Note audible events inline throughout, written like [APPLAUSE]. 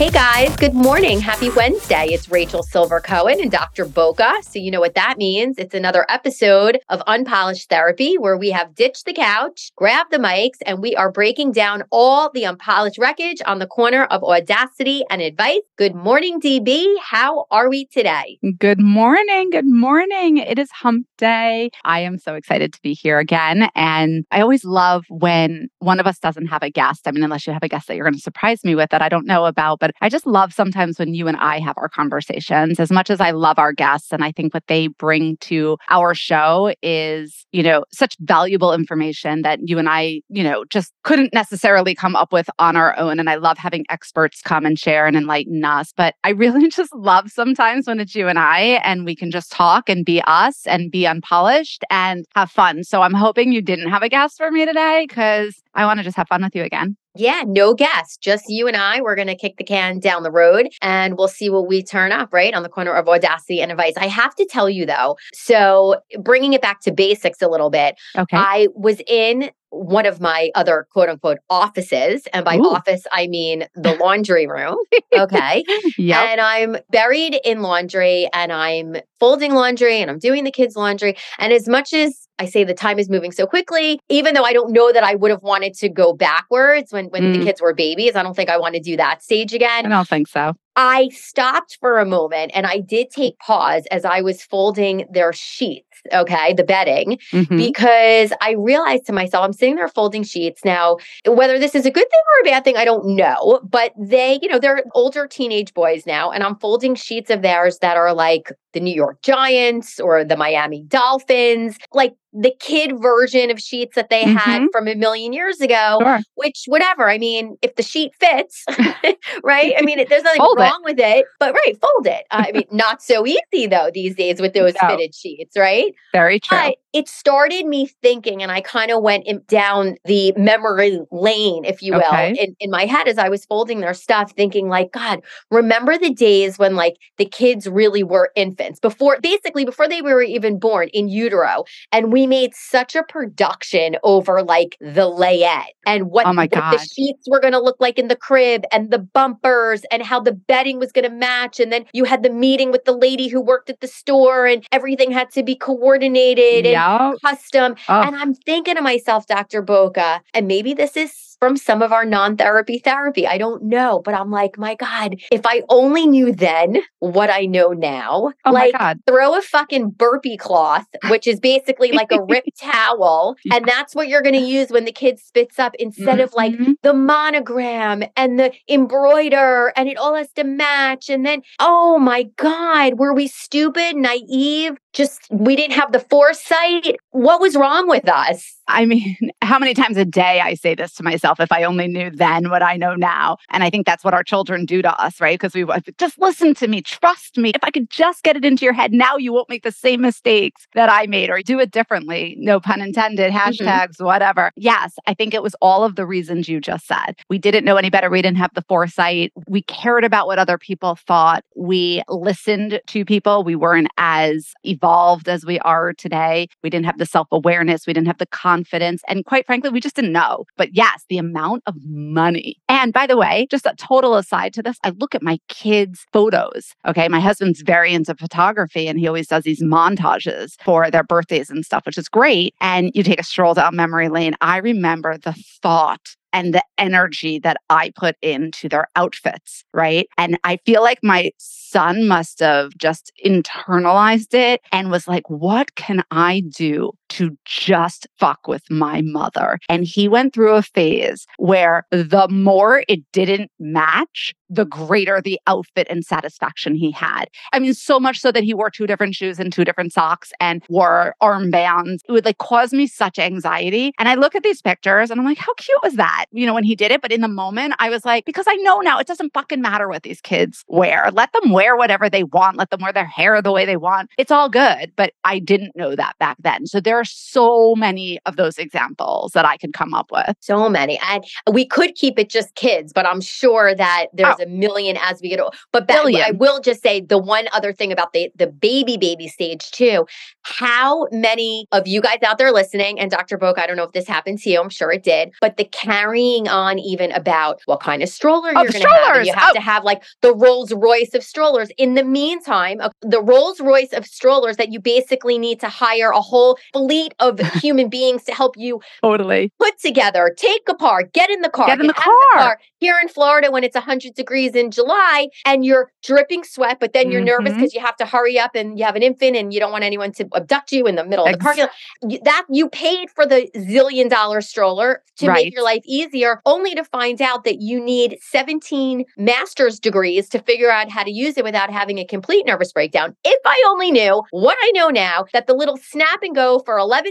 Hey guys, good morning. Happy Wednesday. It's Rachel Silver Cohen and Dr. Boca. So, you know what that means. It's another episode of Unpolished Therapy where we have ditched the couch, grabbed the mics, and we are breaking down all the unpolished wreckage on the corner of audacity and advice. Good morning, DB. How are we today? Good morning. Good morning. It is hump day. I am so excited to be here again. And I always love when one of us doesn't have a guest. I mean, unless you have a guest that you're going to surprise me with that I don't know about, but I just love sometimes when you and I have our conversations as much as I love our guests. And I think what they bring to our show is, you know, such valuable information that you and I, you know, just couldn't necessarily come up with on our own. And I love having experts come and share and enlighten us. But I really [LAUGHS] just love sometimes when it's you and I and we can just talk and be us and be unpolished and have fun. So I'm hoping you didn't have a guest for me today because I want to just have fun with you again. Yeah, no guests, just you and I. We're going to kick the can down the road and we'll see what we turn up, right? On the corner of audacity and advice. I have to tell you though, so bringing it back to basics a little bit, okay. I was in one of my other quote unquote offices. And by Ooh. office, I mean [LAUGHS] the laundry room. Okay. yeah. And I'm buried in laundry and I'm folding laundry and I'm doing the kids' laundry. And as much as I say the time is moving so quickly, even though I don't know that I would have wanted to go backwards when, when mm. the kids were babies. I don't think I want to do that stage again. I don't think so. I stopped for a moment and I did take pause as I was folding their sheets, okay, the bedding, mm-hmm. because I realized to myself, I'm sitting there folding sheets. Now, whether this is a good thing or a bad thing, I don't know, but they, you know, they're older teenage boys now, and I'm folding sheets of theirs that are like the New York Giants or the Miami Dolphins, like the kid version of sheets that they mm-hmm. had from a million years ago, sure. which, whatever. I mean, if the sheet fits, [LAUGHS] right? I mean, there's nothing wrong with it, but right, fold it. I mean, not so easy though these days with those no. fitted sheets, right? Very true. But it started me thinking, and I kind of went in, down the memory lane, if you will, okay. in, in my head as I was folding their stuff, thinking, like, God, remember the days when like the kids really were infants before, basically, before they were even born in utero. And we made such a production over like the layette and what, oh my God. the sheets were going to look like in the crib and the bumpers and how the bedding was going to match. And then you had the meeting with the lady who worked at the store and everything had to be coordinated. Yeah custom. Oh. And I'm thinking to myself, Dr. Boca, and maybe this is from some of our non therapy therapy. I don't know, but I'm like, my God, if I only knew then what I know now, oh like throw a fucking burpee cloth, which is basically like a [LAUGHS] ripped towel. Yeah. And that's what you're going to use when the kid spits up instead mm-hmm. of like mm-hmm. the monogram and the embroider and it all has to match. And then, oh my God, were we stupid, naive? Just we didn't have the foresight. What was wrong with us? I mean, [LAUGHS] how many times a day I say this to myself if I only knew then what I know now. And I think that's what our children do to us, right? Because we just listen to me, trust me. If I could just get it into your head, now you won't make the same mistakes that I made or do it differently. No pun intended, mm-hmm. hashtags, mm-hmm. whatever. Yes, I think it was all of the reasons you just said. We didn't know any better. We didn't have the foresight. We cared about what other people thought. We listened to people. We weren't as evolved as we are today. We didn't have the self awareness. We didn't have the confidence confidence. And quite frankly, we just didn't know. But yes, the amount of money. And by the way, just a total aside to this, I look at my kids' photos. Okay. My husband's very into photography and he always does these montages for their birthdays and stuff, which is great. And you take a stroll down memory lane. I remember the thought and the energy that I put into their outfits, right? And I feel like my son must have just internalized it and was like, what can I do to just fuck with my mother? And he went through a phase where the more it didn't match, the greater the outfit and satisfaction he had. I mean, so much so that he wore two different shoes and two different socks and wore armbands. It would like cause me such anxiety. And I look at these pictures and I'm like, how cute was that? You know, when he did it. But in the moment, I was like, because I know now it doesn't fucking matter what these kids wear. Let them wear whatever they want, let them wear their hair the way they want. It's all good. But I didn't know that back then. So there are so many of those examples that I could come up with. So many. And we could keep it just kids, but I'm sure that there's oh. a million as we get older. But I will just say the one other thing about the, the baby, baby stage too. How many of you guys out there listening, and Dr. Boca, I don't know if this happened to you, I'm sure it did, but the carrying on even about what kind of stroller you're going to have. And you have oh. to have like the Rolls Royce of strollers. In the meantime, uh, the Rolls Royce of strollers that you basically need to hire a whole fleet of [LAUGHS] human beings to help you totally put together, take apart, get in the car, get in the car. the car. Here in Florida, when it's 100 degrees in July and you're dripping sweat, but then you're mm-hmm. nervous because you have to hurry up and you have an infant and you don't want anyone to abduct you in the middle of the parking lot. That you paid for the zillion dollar stroller to right. make your life easier, only to find out that you need 17 master's degrees to figure out how to use it without having a complete nervous breakdown. If I only knew what I know now, that the little snap and go for $11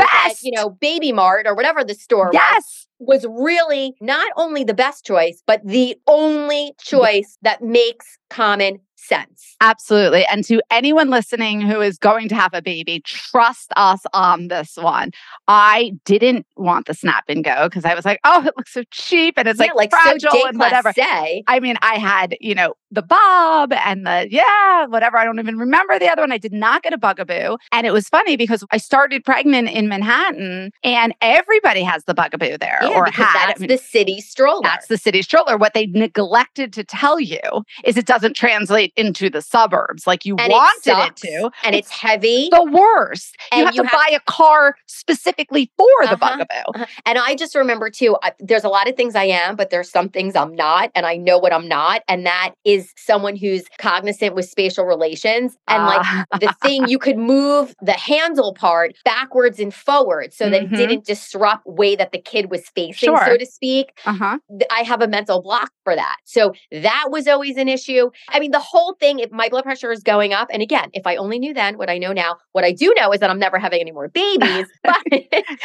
at, you know, Baby Mart or whatever the store yes. was, was really not only the best choice, but the only choice that makes common sense. Absolutely. And to anyone listening who is going to have a baby, trust us on this one. I didn't want the snap and go because I was like, oh, it looks so cheap and it's yeah, like, like fragile so and whatever. Say. I mean, I had, you know, the bob and the yeah, whatever. I don't even remember the other one. I did not get a bugaboo. And it was funny because I started pregnant in Manhattan and everybody has the bugaboo there yeah, or had. That's I mean, the city stroller. That's the city stroller. What they neglected to tell you is it doesn't translate into the suburbs like you and wanted it, sucks, it to. And it's, it's, heavy. The worst. And you have you to have, buy a car specifically for uh-huh, the bugaboo. Uh-huh. And I just remember too, I, there's a lot of things I am, but there's some things I'm not. And I know what I'm not. And that is someone who's cognizant with spatial relations. And like the thing, you could move the handle part backwards and forward so that mm-hmm. it didn't disrupt way that the kid was facing, sure. so to speak. Uh-huh. I have a mental block for that. So that was always an issue. I mean, the whole thing, if my blood pressure is going up, and again, if I only knew then what I know now, what I do know is that I'm never having any more babies. [LAUGHS] But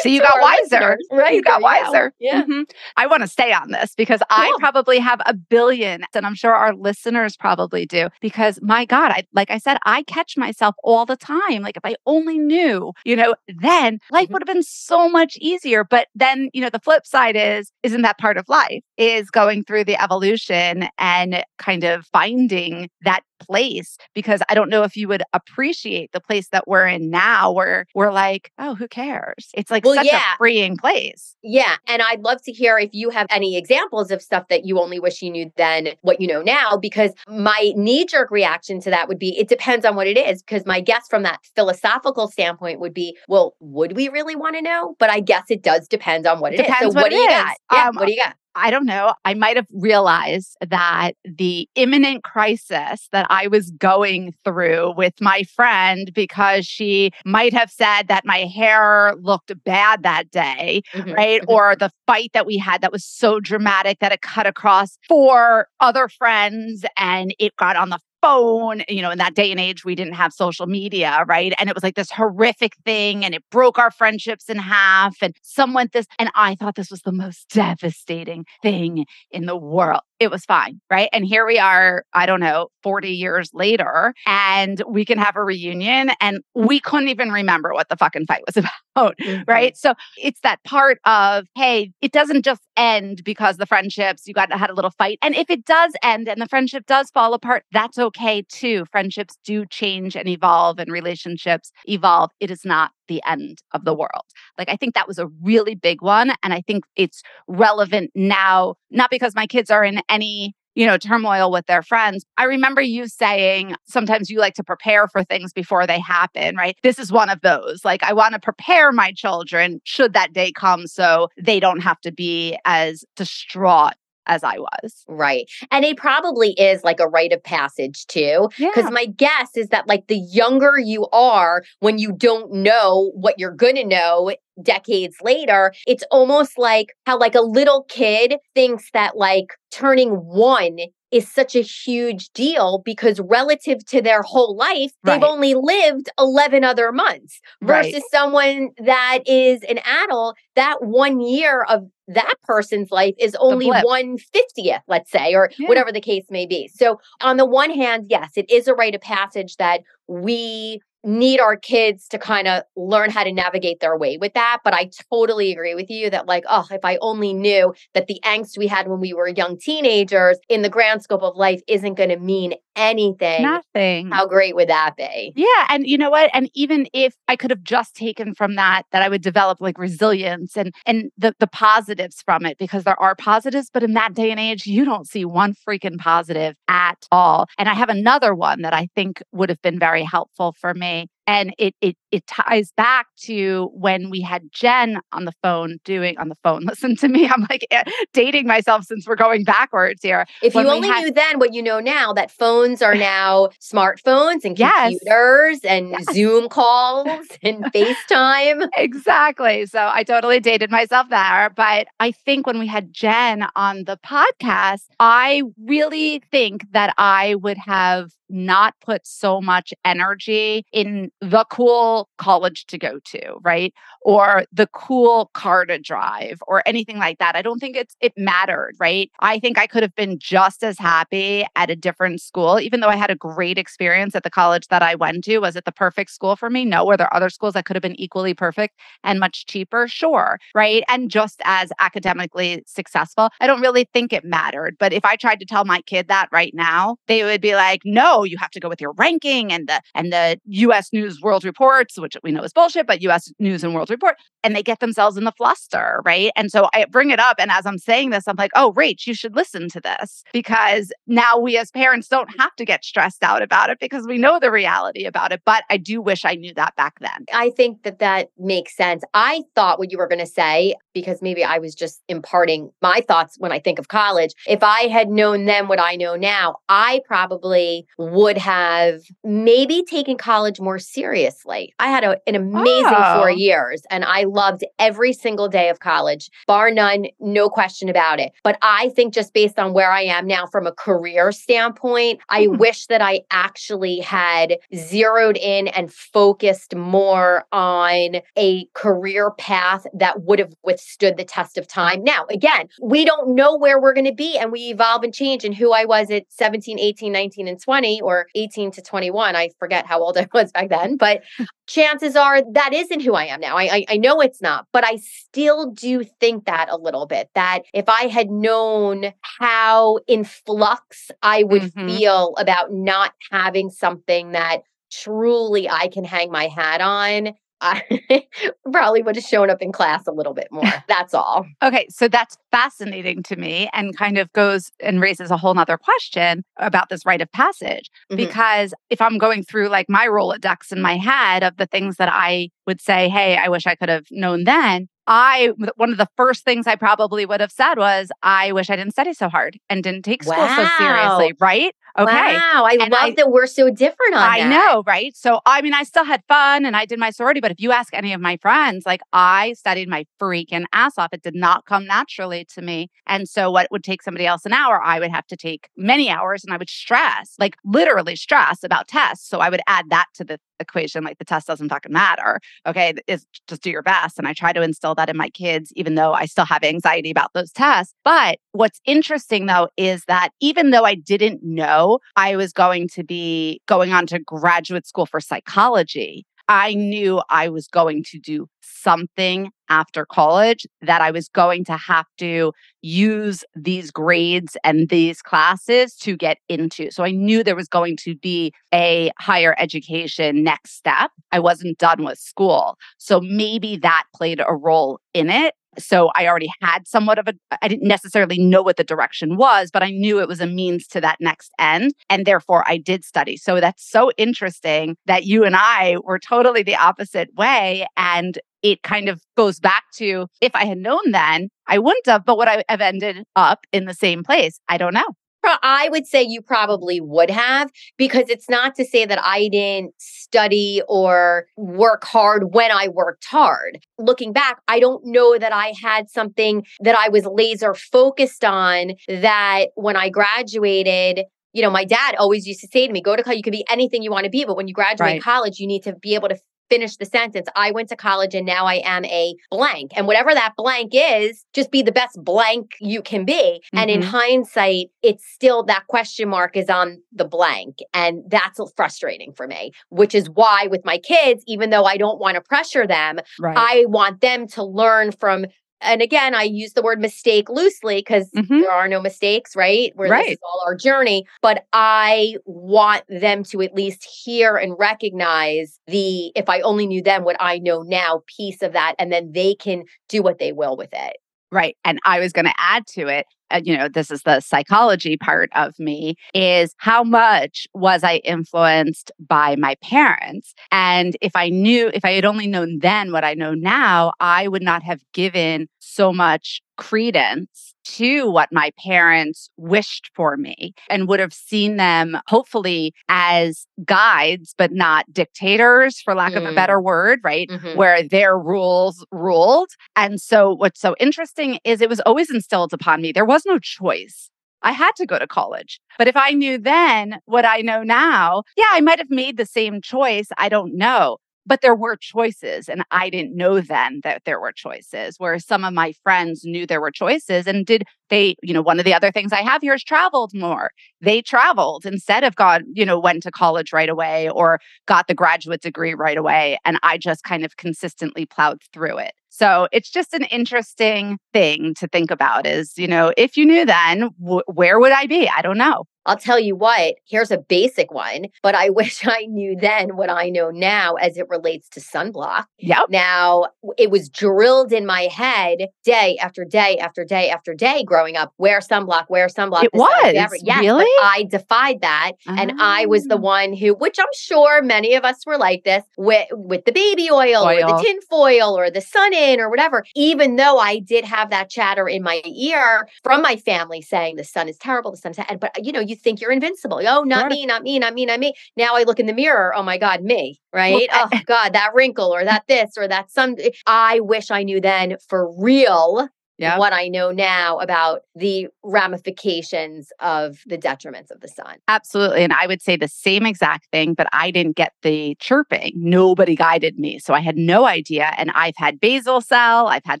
so you got wiser, right? You got wiser. Yeah. Mm-hmm. I want to stay on this because cool. I probably have a billion, and I'm sure our listeners probably do. Because my God, I like I said, I catch myself all the time. Like if I only knew, you know, then life mm-hmm. would have been so much easier. But then, you know, the flip side is, isn't that part of life? Is going through the evolution and kind of finding that place because I don't know if you would appreciate the place that we're in now where we're like, oh, who cares? It's like well, such yeah. a freeing place. Yeah. And I'd love to hear if you have any examples of stuff that you only wish you knew then what you know now, because my knee jerk reaction to that would be it depends on what it is. Because my guess from that philosophical standpoint would be, well, would we really want to know? But I guess it does depend on what it, it is. So what, what do you is. got? Yeah, um, what do you got? I don't know, I might have realized that the imminent crisis that I was going through with my friend because she might have said that my hair looked bad that day, mm-hmm, right? Mm-hmm. Or the fight that we had that was so dramatic that it cut across four other friends and it got on the phone. You know, in that day and age, we didn't have social media, right? And it was like this horrific thing and it broke our friendships in half. And someone went this, and I thought this was the most devastating thing in the world it was fine. Right. And here we are, I don't know, 40 years later, and we can have a reunion and we couldn't even remember what the fucking fight was [LAUGHS] about. Mm-hmm. Right. So it's that part of, hey, it doesn't just end because the friendships, you got had a little fight. And if it does end and the friendship does fall apart, that's okay too. Friendships do change and evolve and relationships evolve. It is not the end of the world. Like, I think that was a really big one. And I think it's relevant now, not because my kids are in any you know, turmoil with their friends. I remember you saying sometimes you like to prepare for things before they happen, right? This is one of those. Like, I want to prepare my children should that day come so they don't have to be as distraught as I was. Right. And it probably is like a rite of passage too. Because yeah. my guess is that, like, the younger you are when you don't know what you're going to know decades later, it's almost like how, like, a little kid thinks that, like, turning one is such a huge deal because relative to their whole life, right. they've only lived 11 other months versus right. someone that is an adult, that one year of that person's life is only 150th, let's say, or yeah. whatever the case may be. So, on the one hand, yes, it is a rite of passage that we need our kids to kind of learn how to navigate their way with that. But I totally agree with you that, like, oh, if I only knew that the angst we had when we were young teenagers in the grand scope of life isn't going to mean anything. Nothing. How great would that be? Yeah. And you know what? And even if I could have just taken from that, that I would develop like resilience and and the, the positives from it, because there are positives, but in that day and age, you don't see one freaking positive at all. And I have another one that I think would have been very helpful for me and it it it ties back to when we had Jen on the phone doing on the phone. [LAUGHS] Listen to me, I'm like eh, dating myself since we're going backwards here. If when you only had, knew then what you know now, that phones are now smartphones and computers yes. and yes. Zoom [LAUGHS] calls and FaceTime. Exactly. So I totally dated myself there. But I think when we had Jen on the podcast, I really think that I would have not put so much energy in the cool college to go to, right? Or the cool car to drive or anything like that. I don't think it's it mattered, right? I think I could have been just as happy at a different school even though I had a great experience at the college that I went to. Was it the perfect school for me? No. Were there other schools that could have been equally perfect and much cheaper? Sure, right? And just as academically successful. I don't really think it mattered, but if I tried to tell my kid that right now, they would be like, "No, Oh, you have to go with your ranking and the and the US News World Reports, which we know is bullshit, but US News and World Report, and they get themselves in the fluster, right? And so I bring it up. And as I'm saying this, I'm like, oh, Rach, you should listen to this because now we as parents don't have to get stressed out about it because we know the reality about it. But I do wish I knew that back then. I think that that makes sense. I thought what you were going to say, because maybe I was just imparting my thoughts when I think of college. If I had known then what I know now, I probably would have maybe taken college more seriously. I had a, an amazing oh. four years and I loved every single day of college, bar none, no question about it. But I think just based on where I am now from a career standpoint, I mm. wish that I actually had zeroed in and focused more on a career path that would have withstood the test of time. Now, again, we don't know where we're going to be and we evolve and change. And who I was at 17, 18, 19, and 20 or 18 to 21, I forget how old I was back then, but chances are that isn't who I am now. I, I, I know it's not, but I still do think that a little bit that if I had known how in flux I would mm-hmm. feel about not having something that truly I can hang my hat on, I [LAUGHS] probably would have shown up in class a little bit more. [LAUGHS] That's all. Okay. So that's fascinating to me and kind of goes and raises a whole nother question about this rite of passage. Mm-hmm. Because if I'm going through like my Rolodex in my head of the things that I would say, hey, I wish I could have known then, I one of the first things I probably would have said was, I wish I didn't study so hard and didn't take school wow. so seriously, right? Okay. Wow. I and love I, that we're so different on I that. know, right? So I mean, I still had fun and I did my sorority, but if you ask any of my friends, like I studied my freaking ass off. It did not come naturally to me. And so what would take somebody else an hour, I would have to take many hours and I would stress, like literally stress about tests. So I would add that to the equation, like the test doesn't fucking matter. Okay. Is just do your best. And I try to instill that in my kids, even though I still have anxiety about those tests. But what's interesting though is that even though I didn't know I was going to be going on to graduate school for psychology, I knew I was going to do something after college that I was going to have to use these grades and these classes to get into. So I knew there was going to be a higher education next step. I wasn't done with school. So maybe that played a role in it. So I already had somewhat of a, I didn't necessarily know what the direction was, but I knew it was a means to that next end. And therefore I did study. So that's so interesting that you and I were totally the opposite way. And it kind of goes back to if I had known then, I wouldn't have, but would I have ended up in the same place? I don't know. I would say you probably would have because it's not to say that I didn't study or work hard when I worked hard. Looking back, I don't know that I had something that I was laser focused on that when I graduated, you know, my dad always used to say to me, go to college, you could be anything you want to be, but when you graduate right. college, you need to be able to finish the sentence. I went to college and now I am a blank. And whatever that blank is, just be the best blank you can be. Mm-hmm. And in mm-hmm. hindsight, it's still that question mark is on the blank. And that's frustrating for me, which is why with my kids, even though I don't want to pressure them, right. I want them to learn from and again, I use the word mistake loosely because mm-hmm. there are no mistakes, right? Where right. this is all our journey. But I want them to at least hear and recognize the, if I only knew them, what I know now, piece of that. And then they can do what they will with it. Right. And I was going to add to it, uh, you know, this is the psychology part of me, is how much was I influenced by my parents? And if I knew, if I had only known then what I know now, I would not have given so much credence to what my parents wished for me and would have seen them hopefully as guides, but not dictators, for lack mm. of a better mm. word, right? Mm-hmm. Where their rules ruled. And so, what's so interesting is it was always instilled upon me. There was no choice. I had to go to college. But if I knew then what I know now, yeah, I might have made the same choice. I don't know but there were choices and i didn't know then that there were choices whereas some of my friends knew there were choices and did they you know one of the other things i have here is traveled more. They traveled instead of got you know went to college right away or got the graduate degree right away and i just kind of consistently plowed through it so it's just an interesting thing to think about is, you know, if you knew then, w- where would I be? I don't know. I'll tell you what, here's a basic one, but I [LAUGHS] wish I knew then what I know now as it relates to sunblock. Yep. Now, it was drilled in my head day after day after day after day growing up wear sunblock, wear sunblock. It was. Yes, really? I defied that. Oh. And I was the ah. one who, which I'm sure many of us were like this with, with the baby oil, oil. or the tin foil or the sun in or whatever, even though I did have that chatter in my ear from my family saying the sun is terrible, the sun is, but you know, you think you're invincible. Oh, not me, not me, not me, not me. Now I look in the mirror. Oh my God, me, right? Well, oh God, that wrinkle or that this or that some. I wish I knew then for real yeah. what I know now about the ramifications of the detriments of the sun. Absolutely. And I would say the same exact thing, but I didn't get the chirping. Nobody guided me. So I had no idea. And I've had basal cell, I've had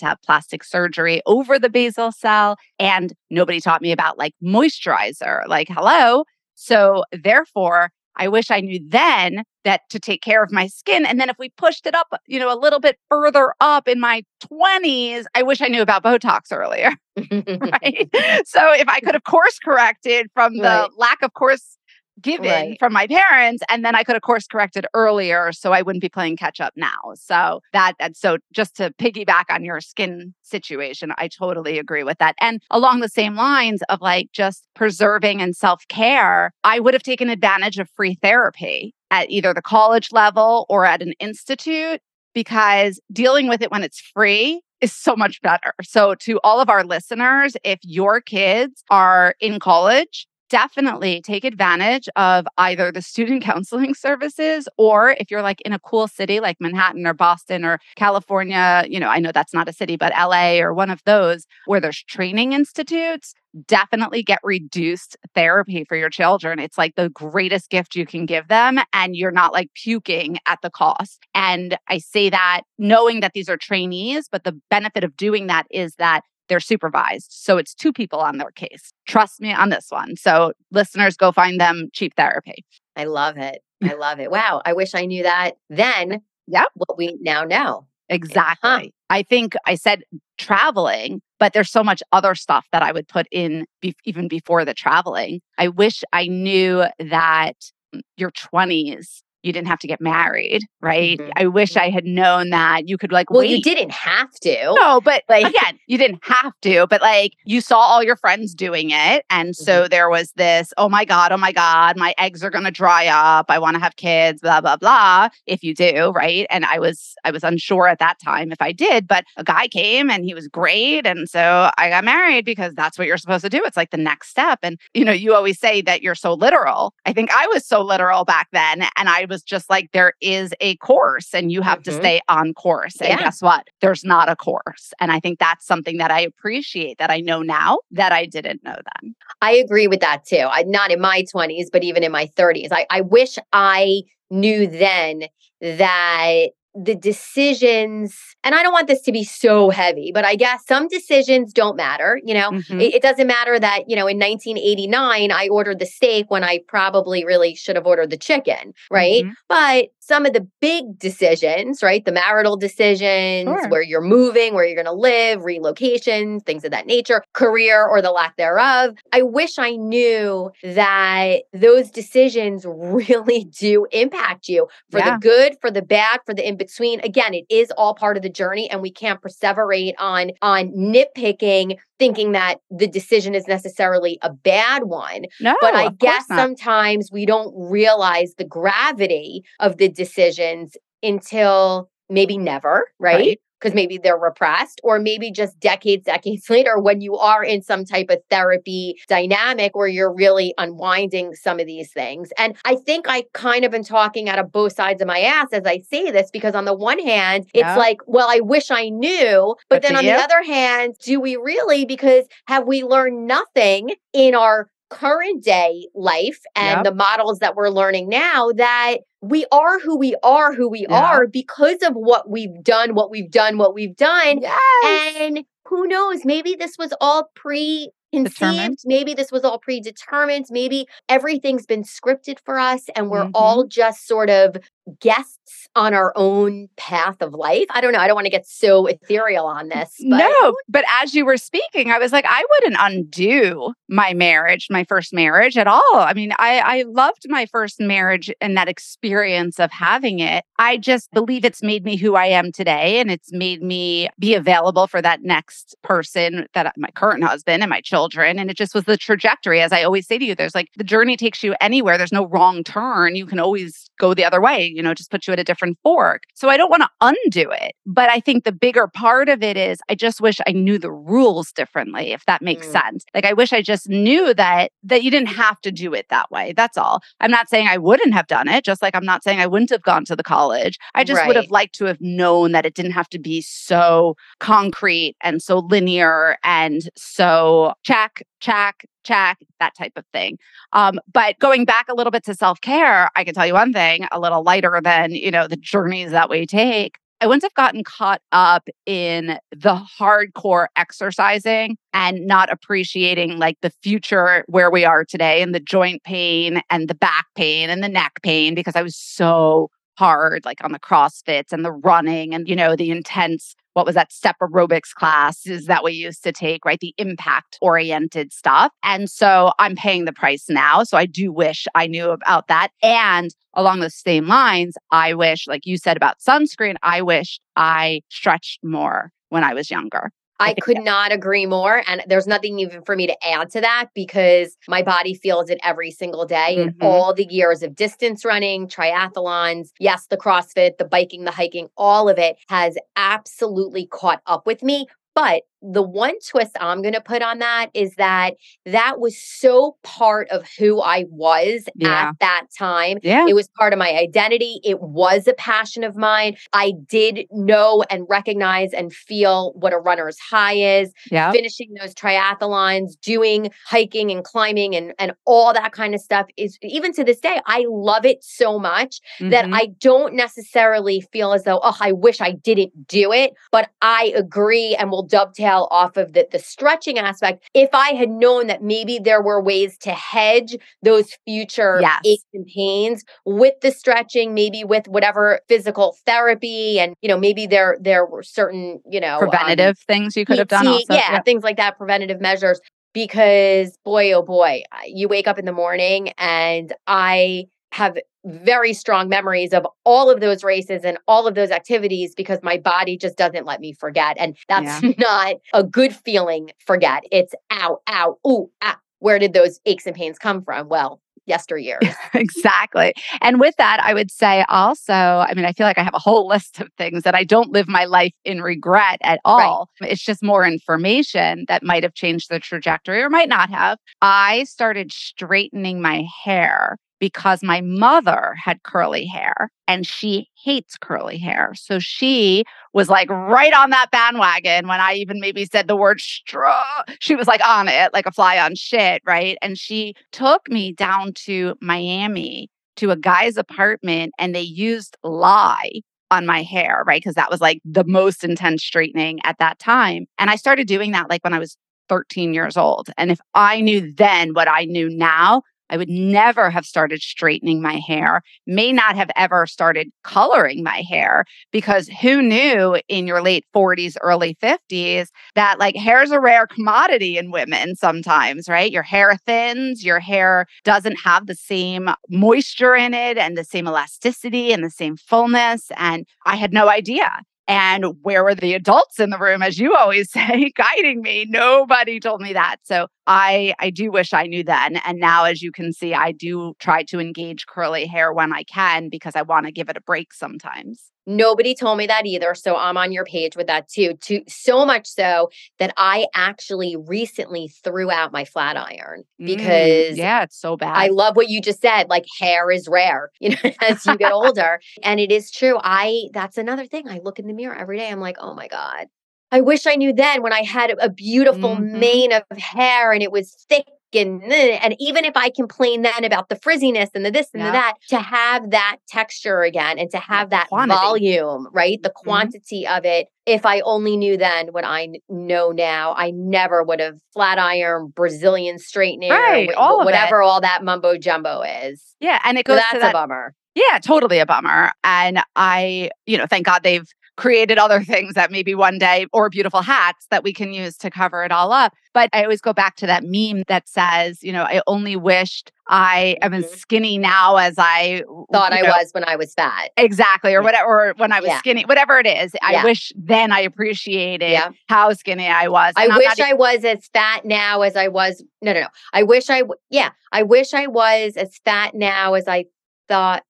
to have plastic surgery over the basal cell, and nobody taught me about like moisturizer. Like, hello. So therefore, I wish I knew then that to take care of my skin. And then if we pushed it up, you know, a little bit further up in my 20s, I wish I knew about Botox earlier. [LAUGHS] [LAUGHS] right. So if I could have course corrected from the right. lack of course given right. from my parents and then i could have course corrected earlier so i wouldn't be playing catch up now so that and so just to piggyback on your skin situation i totally agree with that and along the same lines of like just preserving and self-care i would have taken advantage of free therapy at either the college level or at an institute because dealing with it when it's free is so much better. So, to all of our listeners, if your kids are in college definitely take advantage of either the student [LAUGHS] counseling services or if you're like in a cool city like Manhattan or Boston or California, you know, I know that's not a city, but LA or one of those where there's training institutes, definitely get reduced therapy for your children. It's like the greatest gift you can give them, and you're not like puking at the cost. And I say that knowing that these are trainees, but the benefit of doing that is that they're supervised. So it's two people on their case. Trust me on this one. So listeners, go find them cheap therapy. I love it. I love it. [LAUGHS] Wow. I wish I knew that then. Yeah. What we now know. Eh, exactly. Huh. I think I said traveling, but there's so much other stuff that I would put in be- even before the traveling. I wish I knew that mm, your 20s you didn't have to get married, right? Mm-hmm. I wish I had known that you could like well, wait. you didn't have to. No, but like again, you didn't have to, but like you saw all your friends doing it. And so mm-hmm. there was this, oh my God, oh my God, my eggs are gonna dry up. I want to have kids, blah, blah, blah. If you do, right? And I was I was unsure at that time if I did, but a guy came and he was great. And so I got married because that's what you're supposed to do. It's like the next step. And you know, you always say that you're so literal. I think I was so literal back then. And I was just like, there is a course and you have mm-hmm. to stay on course. And yeah. guess what? There's not a course. And I think that's something that I appreciate that I know now that I didn't know then. I agree with that too. I not in my 20s, but even in my 30s. I, I wish I knew then that the decisions and i don't want this to be so heavy but i guess some decisions don't matter you know mm-hmm. it, it, doesn't matter that you know in 1989 i ordered the steak when i probably really should have ordered the chicken right mm-hmm. but some of the big decisions, right? The marital decisions, sure. where you're moving, where you're going to live, relocations, things of that nature, career or the lack thereof. I wish I knew that those decisions [LAUGHS] really do impact you for yeah. the good, for the bad, for the in between. Again, it is all part of the journey and we can't perseverate on on nitpicking thinking that the decision is necessarily a bad one. No, but I guess sometimes we don't realize the gravity of the decisions until maybe never, right? right because maybe they're repressed, or maybe just decades, [LAUGHS] decades later, when you are in some type of therapy dynamic where you're really unwinding some of these things. And I think I kind of been talking out of both sides of my ass as I say this, because on the one hand, it's yeah. like, well, I wish I knew. But, but then on you? the other hand, do we really? Because have we learned nothing in our current day life and yep. the models that we're learning now that we are who we are who we yeah. are because of what we've done what we've done what we've done yes. and who knows maybe this was all pre conceived. Maybe this was all predetermined. Maybe everything's been scripted for us and we're mm-hmm. all just sort of guests on our own path of life. I don't know. I don't want to get so ethereal on this. But no, but as you were speaking, I was like, I wouldn't undo my marriage, my first marriage at all. I mean, I, I loved my first marriage and that experience of having it. I just believe it's made me who I am today and it's made me be available for that next person that my current husband and my children. And it just was the trajectory. As I always say to you, there's like the journey takes you anywhere. There's no wrong turn. You can always go the other way you know, just put you at a different fork. So I don't want to undo it. But I think the bigger part of it is I just wish I knew the rules differently, if that makes mm. sense. Like I wish I just knew that that you didn't have to do it that way. That's all. I'm not saying I wouldn't have done it, just like I'm not saying I wouldn't have gone to the college. I just right. would have liked to have known that it didn't have to be so concrete and so linear and so check, check, check, that type of thing. Um, but going back a little bit to self care, I can tell you one thing a little lighter than, you know, the journeys that we take. I wouldn't have gotten caught up in the hardcore exercising and not appreciating like the future where we are today and the joint pain and the back pain and the neck pain because I was so hard, like on the CrossFits and the running and, you know, the intense, what was that step aerobics classes that we used to take, right? The impact oriented stuff. And so I'm paying the price now. So I do wish I knew about that. And along the same lines, I wish, like you said about sunscreen, I wish I stretched more when I was younger. I could [LAUGHS] not agree more. And there's nothing even for me to add to that because my body feels it every single day. Mm-hmm. And all the years of distance running, triathlons, yes, the CrossFit, the biking, the hiking, all of it has absolutely caught up with me. But the one twist I'm going to put on that is that that was so part of who I was yeah. at that time. Yeah. It was part of my identity. It was a passion of mine. I did know and recognize and feel what a runner's high is. Yeah. Finishing those triathlons, doing hiking and climbing and, and all that kind of stuff is even to this day, I love it so much mm-hmm. that I don't necessarily feel as though, oh, I wish I didn't do it. But I agree and will dovetail off of the, the stretching aspect. If I had known that maybe there were ways to hedge those future yes. aches and pains with the stretching, maybe with whatever physical therapy, and you know, maybe there there were certain, you know, preventative um, things you could have done. Also. Yeah, yeah, things like that, preventative measures. Because boy, oh boy, you wake up in the morning and I have very strong memories of all of those races and all of those activities because my body just doesn't let me forget. And that's yeah. [LAUGHS] not a good feeling, forget. It's ow, ow, ooh, ah. Where did those aches and pains come from? Well, yesteryear. [LAUGHS] exactly. And with that, I would say also, I mean, I feel like I have a whole [LAUGHS] list of things that I don't live my life in regret at all. Right. It's just more information that might have changed the trajectory or might not have. I started straightening my hair because my mother had curly hair and she hates curly hair. So she was like right on that bandwagon when I even maybe said the word straw. She was like on it, like a fly on shit, right? And she took me down to Miami to a guy's apartment and they used lye on my hair, right? Because that was like the most intense straightening at that time. And I started doing that like when I was 13 years old. And if I knew then what I knew now, I would never have started straightening my hair, may not have ever started coloring my hair because who knew in your late 40s, early 50s that like hair is a rare commodity in women sometimes, right? Your hair thins, your hair doesn't have the same moisture in it and the same elasticity and the same fullness. And I had no idea. And where were the adults in the room, as you always [LAUGHS] say, guiding me? Nobody told me that. So I I do wish I knew then. And now, as you can see, I do try to engage curly hair when I can because I want to give it a break sometimes. Nobody told me that either. So I'm on your page with that too. To so much so that I actually recently threw out my flat iron mm, because mm, yeah, it's so bad. I love what you just said. Like hair is rare, [LAUGHS] you know, as you get [LAUGHS] older. And it is true. I that's another thing. I look in the mirror every day. I'm like, oh my God. I wish I knew then when I had a beautiful mm-hmm. mane of hair and it was thick and and even if I complain then about the frizziness and the this and yeah. the that, to have that texture again and to have that quantity. volume, right? The mm-hmm. quantity mm-hmm. of it. If I only knew then what I know now, I never would have flat iron, Brazilian straightening, right, all whatever all that mumbo jumbo is. Yeah, and it goes. So that's that, a bummer. Yeah, totally a bummer. And I, you know, thank God they've created other things that maybe one day or beautiful hats that we can use to cover it all up. But I always go back to that meme that says, you know, I only wished I am as mm-hmm. skinny now as I thought I know, was when I was fat. Exactly. Or whatever, or when I was yeah. skinny, whatever it is. I yeah. wish then I appreciated yeah. how skinny I was. I wish I was as fat now as I was. No, no, no. I wish I, yeah, I wish I was as fat now as I thought.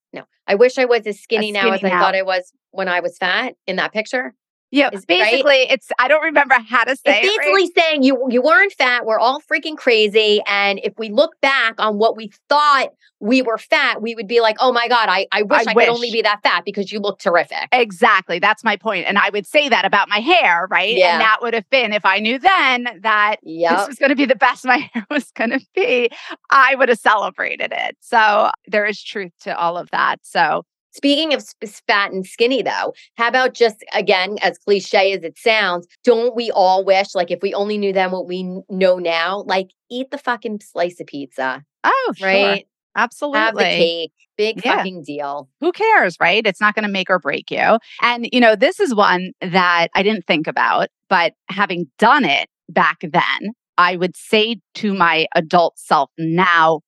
I wish I was as skinny, as now skinny as now. I thought I was when I was fat in that picture. Yeah, is, basically, right? it's I don't remember how to say. It's basically it, right? saying you you weren't fat. We're all freaking crazy, and if we look back on what we thought we were fat, we would be like, "Oh my god, I I wish I, I wish. could only be that fat because you look terrific." Exactly, that's my point. and I would say that about my hair, right? Yeah. And that would have been if I knew then that yep. this was going to be the best [LAUGHS] my hair was going to be. I would have celebrated it. So there is truth to all of that. So Speaking of fat and skinny, though, how about just again, as cliche as it sounds, don't we all wish, like, if we only knew then what we know now, like, eat the fucking slice of pizza? Oh, right. Sure. Absolutely. Have the cake. Big yeah. fucking deal. Who cares, right? It's not going to make or break you. And, you know, this is one that I didn't think about, but having done it back then, I would say to my adult self now,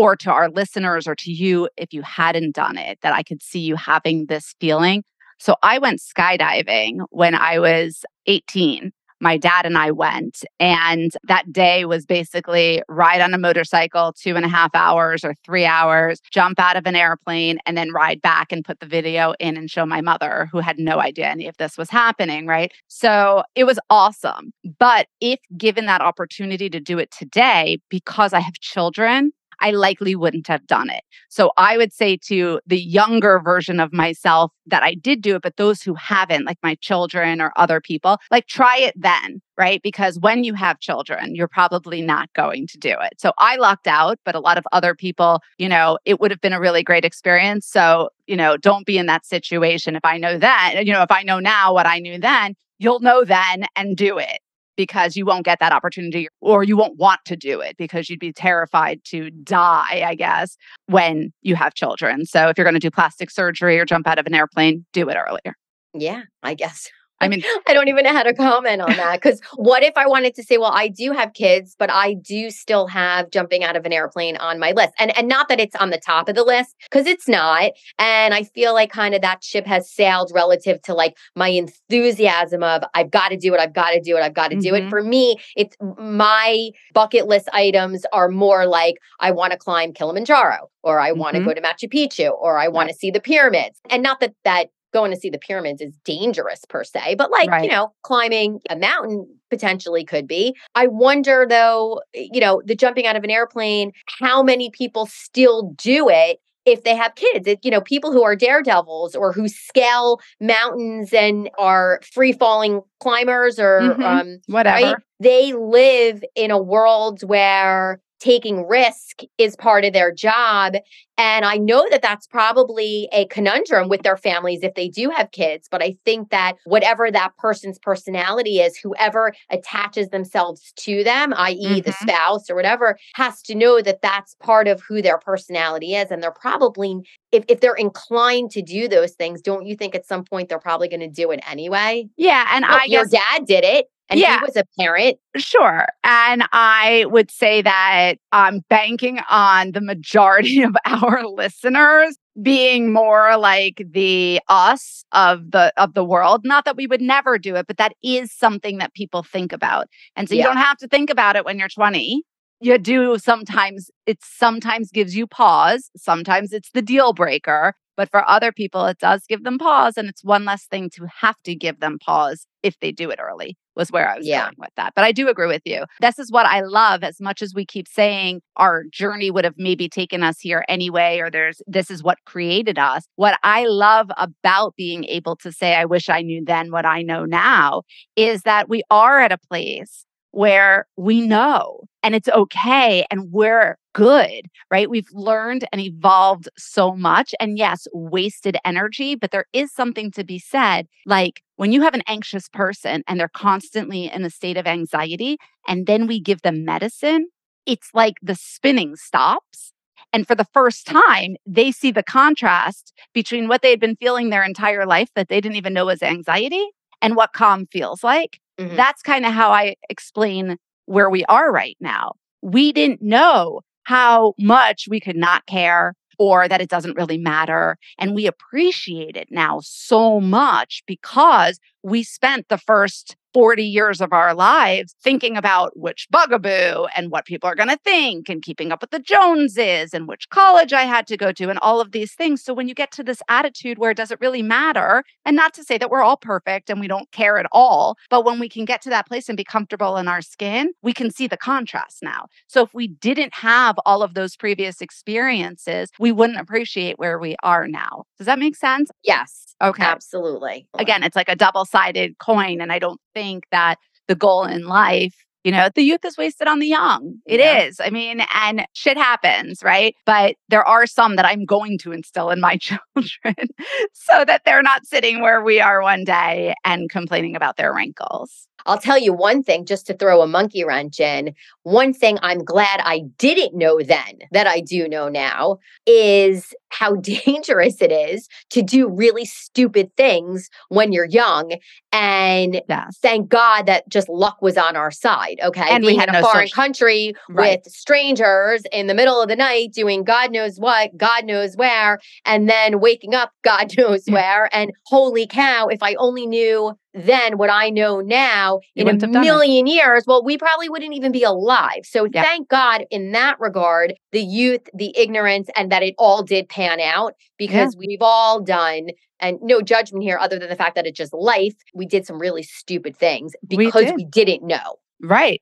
or to our listeners or to you if you hadn't done it, that I could see you having this feeling. So I went skydiving when I was 18. My dad and I went, and that day was basically ride on a motorcycle two and a half hours or three hours, jump out of an airplane, and then ride back and put the video in and show my mother, who had no idea any of this was happening. Right. So it was awesome. But if given that opportunity to do it today, because I have children, I likely wouldn't have done it. So I would say to the younger version of myself that I did do it, but those who haven't, like my children or other people, like try it then, right? Because when you have children, you're probably not going to do it. So I locked out, but a lot of other people, you know, it would have been a really great experience. So, you know, don't be in that situation. If I know that, you know, if I know now what I knew then, you'll know then and do it because you won't get that opportunity or you won't want to do it because you'd be terrified to die, I guess, when you have children. So if you're going to do plastic surgery or jump out of an airplane, do it earlier. Yeah, I guess. I mean, [LAUGHS] I don't even know how to comment on that. Because what if I wanted to say, well, I do have kids, but I do still have jumping out of an airplane on my list. And and not that it's on the top of the list, because it's not. And I feel like kind of that ship has sailed relative to like my enthusiasm of I've got to do it, I've got to do it, I've got to mm-hmm. do it. Mm-hmm. For me, it's my bucket list items are more like I want to climb Kilimanjaro or I want to mm-hmm. go to Machu Picchu or I want to see the pyramids. And not that that going to see the pyramids is dangerous per se, but like, right. you know, climbing a mountain potentially could be. I wonder though, you know, the jumping out of an airplane, how many people still do it if they have kids. It, you know, people who are daredevils or who scale mountains and are free falling climbers or mm-hmm. um, whatever. Right? They live in a world where taking risk is part of their job. And I know that that's probably a conundrum with their families if they do have kids. But I think that whatever that person's personality is, whoever attaches themselves to them, i.e., mm-hmm. the spouse or whatever, has to know that that's part of who their personality is. And they're probably, if, if they're inclined to do those things, don't you think at some point they're probably going to do it anyway? Yeah. And Look, I your guess- dad did it and yeah. he was a parent. Sure. And I would say that I'm banking on the majority [LAUGHS] of our listeners being more like the us of the of the world not that we would never do it but that is something that people think about and so yeah. you don't have to think about it when you're 20 you do sometimes it sometimes gives you pause sometimes it's the deal breaker but for other people it does give them pause and it's one less thing to have to give them pause if they do it early was where I was yeah. going with that. But I do agree with you. This is what I love as much as we keep saying our journey would have maybe taken us here anyway, or there's this is what created us. What I love about being able to say, I wish I knew then what I know now, is that we are at a place where we know and it's okay and we're good, right? We've learned and evolved so much. And yes, wasted energy, but there is something to be said. Like when you have an anxious person and they're constantly in a state of anxiety, and then we give them medicine, it's like the spinning stops. And for the first time, they see the contrast between what they had been feeling their entire life that they didn't even know was anxiety and what calm feels like. Mm-hmm. That's kind of how I explain where we are right now. We didn't know how much we could not care or that it doesn't really matter. And we appreciate it now so much because we spent the first 40 years of our lives thinking about which bugaboo and what people are going to think and keeping up with the Joneses and which college I had to go to and all of these things. So when you get to this attitude where it doesn't really matter, and not to say that we're all perfect and we don't care at all, but when we can get to that place and be comfortable in our skin, we can see the contrast now. So if we didn't have all of those previous experiences, we wouldn't appreciate where we are now. Does that make sense? Yes. Okay. Absolutely. Again, it's like a double sided coin. And I don't think that the goal in life you know, the youth is wasted on the young. It yeah. is. I mean, and shit happens, right? But there are some that I'm going to instill in my [LAUGHS] children so that they're not sitting where we are one day and complaining about their wrinkles. I'll tell you one thing just to throw a monkey wrench in. One thing I'm glad I didn't know then that I do know now is how [LAUGHS] dangerous it is to do really stupid things when you're young. And yes. thank God that just luck was on our side. Okay. And we had a no foreign social- country right. with strangers in the middle of the night doing God knows what, God knows where, and then waking up [LAUGHS] God knows mm. where. And holy cow, if I only knew then what I know now you in a million years, well, we probably wouldn't even be alive. So yeah. thank God in that regard, the youth, the ignorance, and that it all did pan out because yeah. we've all done and no judgment here other than the fact that it's just life. We did some really stupid things because we, did. we didn't know. Right.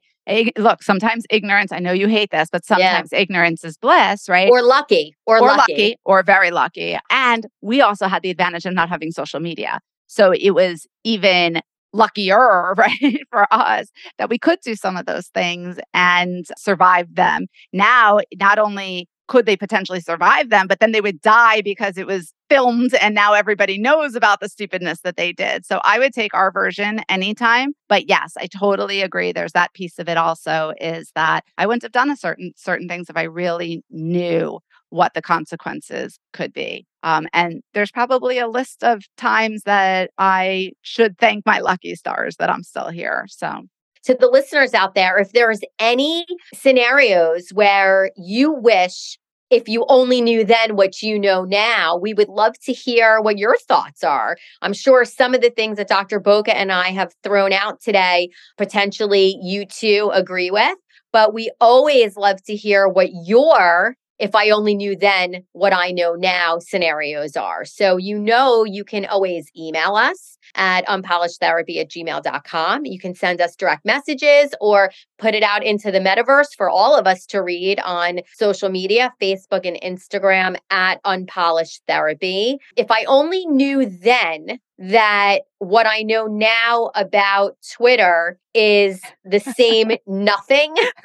Look, sometimes ignorance, I know you hate this, but sometimes yeah. ignorance is bliss, right? Or lucky, or, or lucky. lucky, or very lucky. And we also had the advantage of not having social media. So it was even luckier, [LAUGHS] right, for us that we could do some of those things and survive them. Now, not only could they potentially survive them, but then they would die because it was filmed and now everybody knows about the stupidness that they did. So I would take our version anytime. But yes, I totally agree. There's that piece of it also is that I wouldn't have done a certain certain things if I really knew what the consequences could be. Um, and there's probably a list of times that I should thank my lucky stars that I'm still here. So, to the listeners out there, if there's any scenarios where you wish if you only knew then what you know now, we would love to hear what your thoughts are. I'm sure some of the things that Dr. Boca and I have thrown out today, potentially you too agree with, but we always love to hear what your if I only knew then what I know now scenarios are. So, you know, you can always email us at unpolishedtherapy at gmail.com. You can send us direct messages or put it out into the metaverse for all of us to read on social media, Facebook and Instagram at unpolished therapy. If I only knew then that what I know now about Twitter is the same [LAUGHS] nothing. [LAUGHS]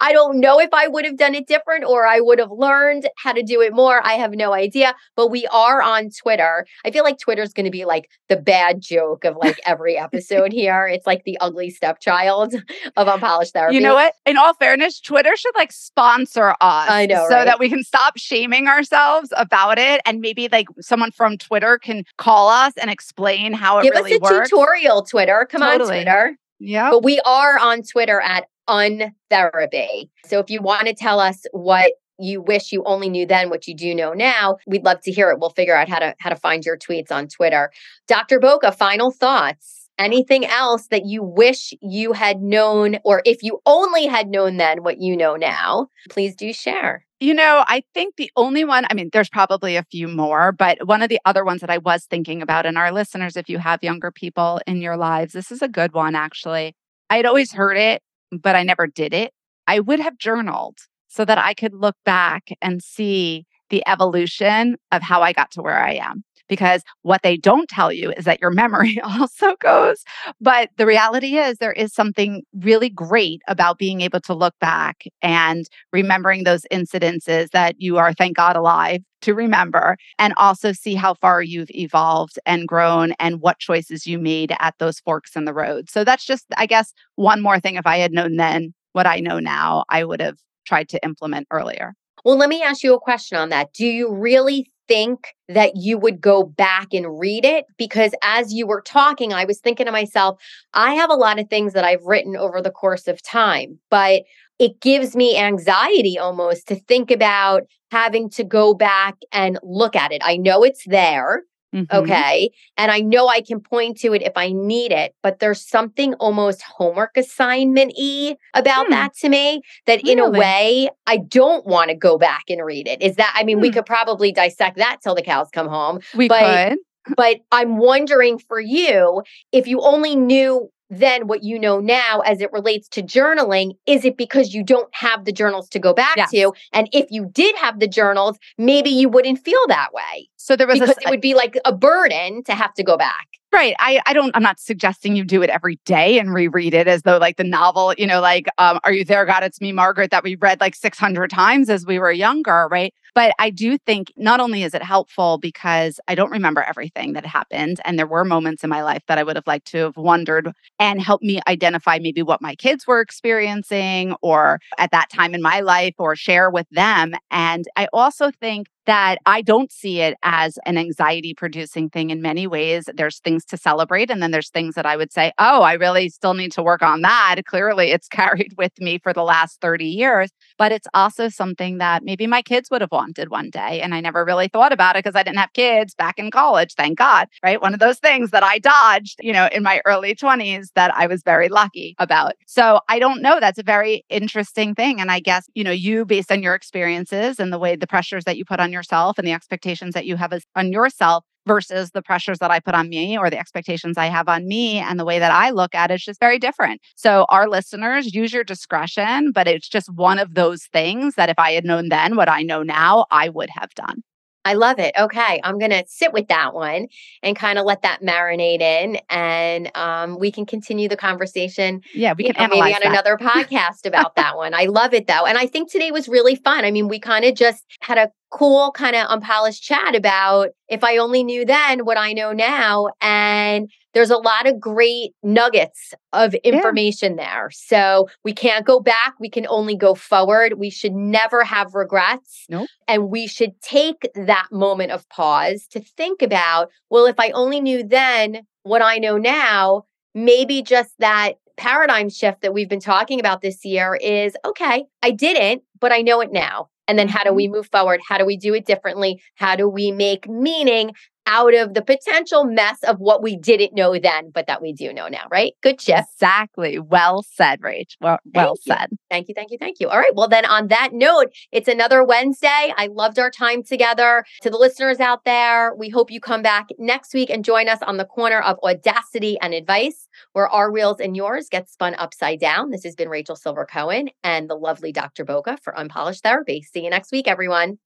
I don't know if I would have done it different or I would have learned how to do it more. I have no idea, but we are on Twitter. I feel like Twitter's going to be like the bad joke of like every episode here. It's like the ugly stepchild [LAUGHS] of unpolished therapy. You know what? In all fairness, Twitter should like sponsor us. I know. So right? that we can stop shaming ourselves about it and maybe like someone from Twitter can call us and explain how it Give really works. Give us a works. tutorial, Twitter. Come Totally. on, Twitter. Yeah. But we are on Twitter at untherapy. So if you want to tell us what you wish you only knew then what you do know now, we'd love to hear it. We'll figure out how to how to find your tweets on Twitter. Dr. Boca, final thoughts. Anything else that you wish you had known, or if you only had known then what you know now, please do share. You know, I think the only one, I mean, there's probably a few more, but one of the other ones that I was thinking about, and our listeners, if you have younger people in your lives, this is a good one, actually. I had always heard it, but I never did it. I would have journaled so that I could look back and see the evolution of how I got to where I am. Because what they don't tell you is that your memory [LAUGHS] also goes. But the reality is, there is something really great about being able to look back and remembering those incidences that you are, thank God, alive to remember, and also see how far you've evolved and grown and what choices you made at those forks in the road. So that's just, I guess, one more thing. If I had known then what I know now, I would have tried to implement earlier. Well, let me ask you a question on that. Do you really think that you would go back and read it? Because as you were talking, I was thinking to myself, I have a lot of things that I've written over the course of time, but it gives me anxiety almost to think about having to go back and look at it. I know it's there. Mhm. Okay. And I know I can point to it if I need it, but there's something almost homework assignment y about Hmm. that to me that in a way I don't want to go back and read it. Is that, I mean, we Hmm. could probably dissect that till the cows come home, We but- could. [LAUGHS] but I'm wondering for you if you only knew then what you know now as it relates to journaling, is it because you don't have the journals to go back Yes. to? And if you did have the journals, maybe you wouldn't feel that way So there was a, because s- it would be like a burden to have to go back. Right. I, I don't, I'm not suggesting you do it every day and reread it as though like the novel, you know, like, um, Are You There, God? It's Me, Margaret, that we read like 600 times as we were younger. Right. But I do think not only is it helpful because I don't remember everything that happened. And there were moments in my life that I would have liked to have wondered and help me identify maybe what my kids were experiencing or at that time in my life or share with them. And I also think that I don't see it as an anxiety producing thing in many ways. There's things to celebrate, and then there's things that I would say, oh, I really still need to work on that. Clearly, it's [LAUGHS] carried with me for the last 30 years, but it's also something that maybe my kids would have wanted one day. And I never really thought about it because I didn't have kids back in college, thank God, right? One of those things that I dodged, you know, in my early 20s that I was very lucky about. So I don't know. That's a very interesting thing. And I guess, you know, you, based on your experiences and the way the pressures that you put on yourself and the expectations that you have as, on yourself versus the pressures that I put on me or the expectations I have on me and the way that I look at it is just very different. So our listeners use your discretion, but it's just one of those things that if I had known then what I know now, I would have done. I love it. Okay. I'm going to sit with that one and kind of let that marinate in. And um, we can continue the conversation Yeah, we you can know, maybe on that. another podcast about that one. I love it though. And I think today was really fun. I mean, we kind of just had a cool, kind of unpolished chat about if I only knew then what I know now. And there's a lot of great nuggets of information there. So we can't go back. We can only go forward. We should never have regrets. Nope. And we should take that moment of pause to think about, well, if I only knew then what I know now, maybe just that paradigm shift that we've been talking about this year is okay, I didn't, but I know it now. And then how do we mm-hmm. move forward? How do we do it differently? How do we make meaning out of the potential mess of what we didn't know then, but that we do know now, right? Good shift. Exactly. Well said, Rach. Well, well said. Thank you. Thank you. Thank you. All right. Well, then on that note, it's another Wednesday. I loved our time together. To the listeners out there, we hope you come back next week and join us on the corner of audacity and advice, where our reels and yours get spun upside down. This has been Rachel Silver Cohen and the lovely Dr. Boca for Unpolished Therapy. See you next week, everyone.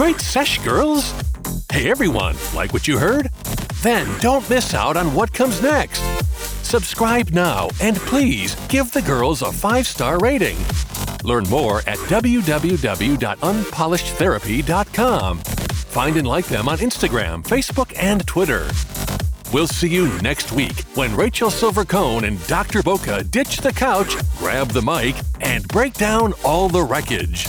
Great sesh, girls! Hey everyone, like what you heard? Then don't miss out on what comes next. Subscribe now and please give the girls a five star rating. Learn more at www.unpolishedtherapy.com. Find and like them on Instagram, Facebook, and Twitter. We'll see you next week when Rachel Silver Cohen and Dr. Boca ditch the couch, grab the mic, and break down all the wreckage.